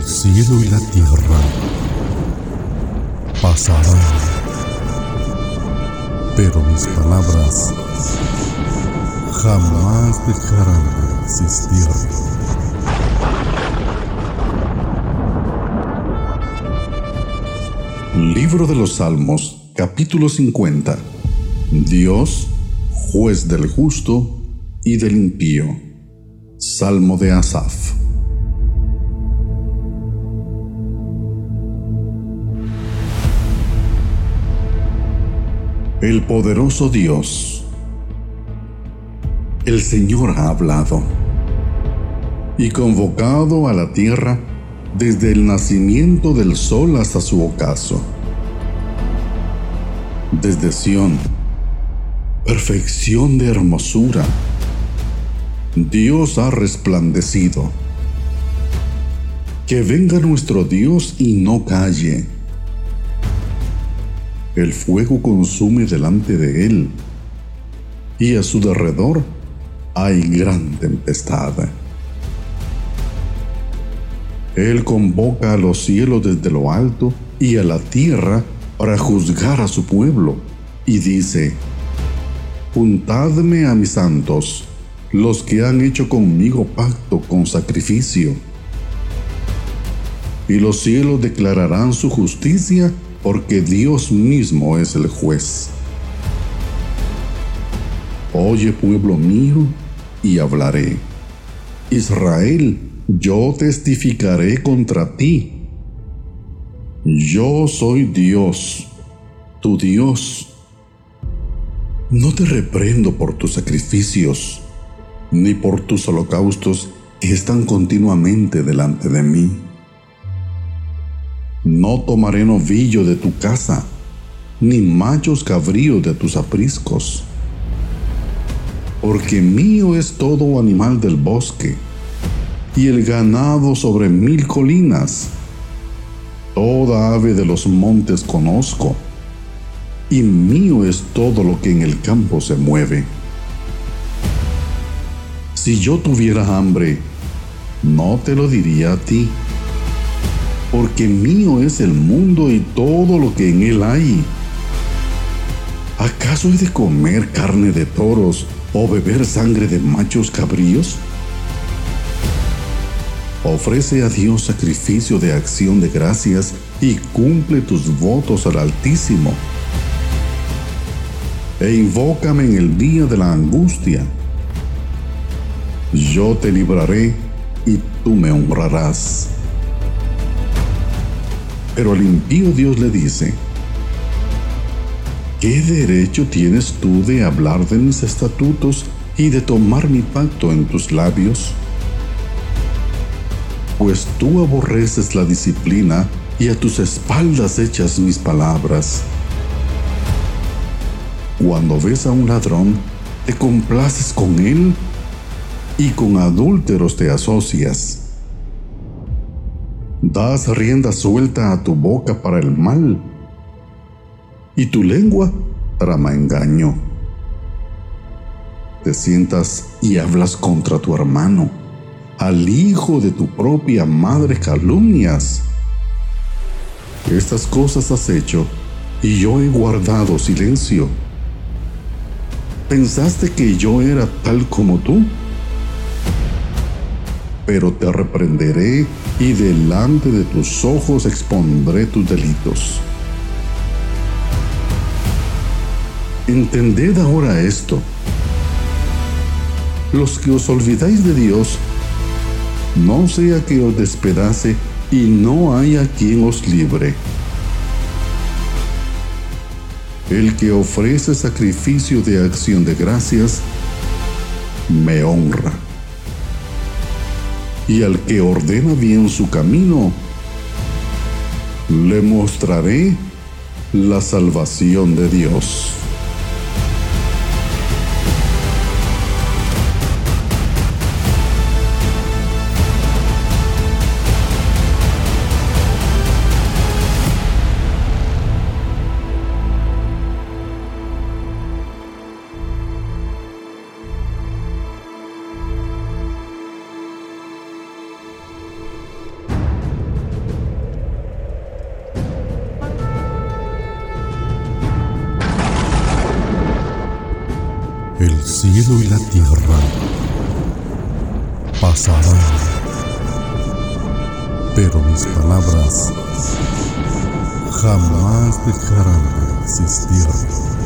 el cielo y la tierra pasarán, pero mis palabras jamás dejarán de existir. Libro de los Salmos, capítulo 50. Dios, juez del justo y del impío. Salmo de Asaf. El poderoso Dios. El Señor ha hablado y convocado a la tierra desde el nacimiento del sol hasta su ocaso. Desde Sión, perfección de hermosura, Dios ha resplandecido. Que venga nuestro Dios y no calle. El fuego consume delante de él, y a su derredor hay gran tempestad. Él convoca a los cielos desde lo alto y a la tierra para juzgar a su pueblo, y dice, Juntadme a mis santos, los que han hecho conmigo pacto con sacrificio. Y los cielos declararán su justicia, porque Dios mismo es el juez. Oye pueblo mío, y hablaré. Israel, yo testificaré contra ti. Yo soy Dios, tu Dios. No te reprendo por tus sacrificios, ni por tus holocaustos que están continuamente delante de mí. No tomaré novillo de tu casa, ni machos cabríos de tus apriscos, porque mío es todo animal del bosque y el ganado sobre mil colinas. Toda ave de los montes conozco, y mío es todo lo que en el campo se mueve. Si yo tuviera hambre, no te lo diría a ti, porque mío es el mundo y todo lo que en él hay. ¿Acaso he de comer carne de toros o beber sangre de machos cabríos? Ofrece a Dios sacrificio de acción de gracias y cumple tus votos al Altísimo. E invócame en el día de la angustia. Yo te libraré y tú me honrarás. Pero al impío Dios le dice, ¿qué derecho tienes tú de hablar de mis estatutos y de tomar mi pacto en tus labios? pues tú aborreces la disciplina y a tus espaldas echas mis palabras. Cuando ves a un ladrón, te complaces con él y con adúlteros te asocias. Das rienda suelta a tu boca para el mal y tu lengua trama engaño. Te sientas y hablas contra tu hermano al hijo de tu propia madre calumnias. Estas cosas has hecho y yo he guardado silencio. ¿Pensaste que yo era tal como tú? Pero te reprenderé y delante de tus ojos expondré tus delitos. Entended ahora esto. Los que os olvidáis de Dios, no sea que os despedace y no haya quien os libre. El que ofrece sacrificio de acción de gracias, me honra. Y al que ordena bien su camino, le mostraré la salvación de Dios. El cielo y la tierra pasarán, pero mis palabras jamás dejarán de existir.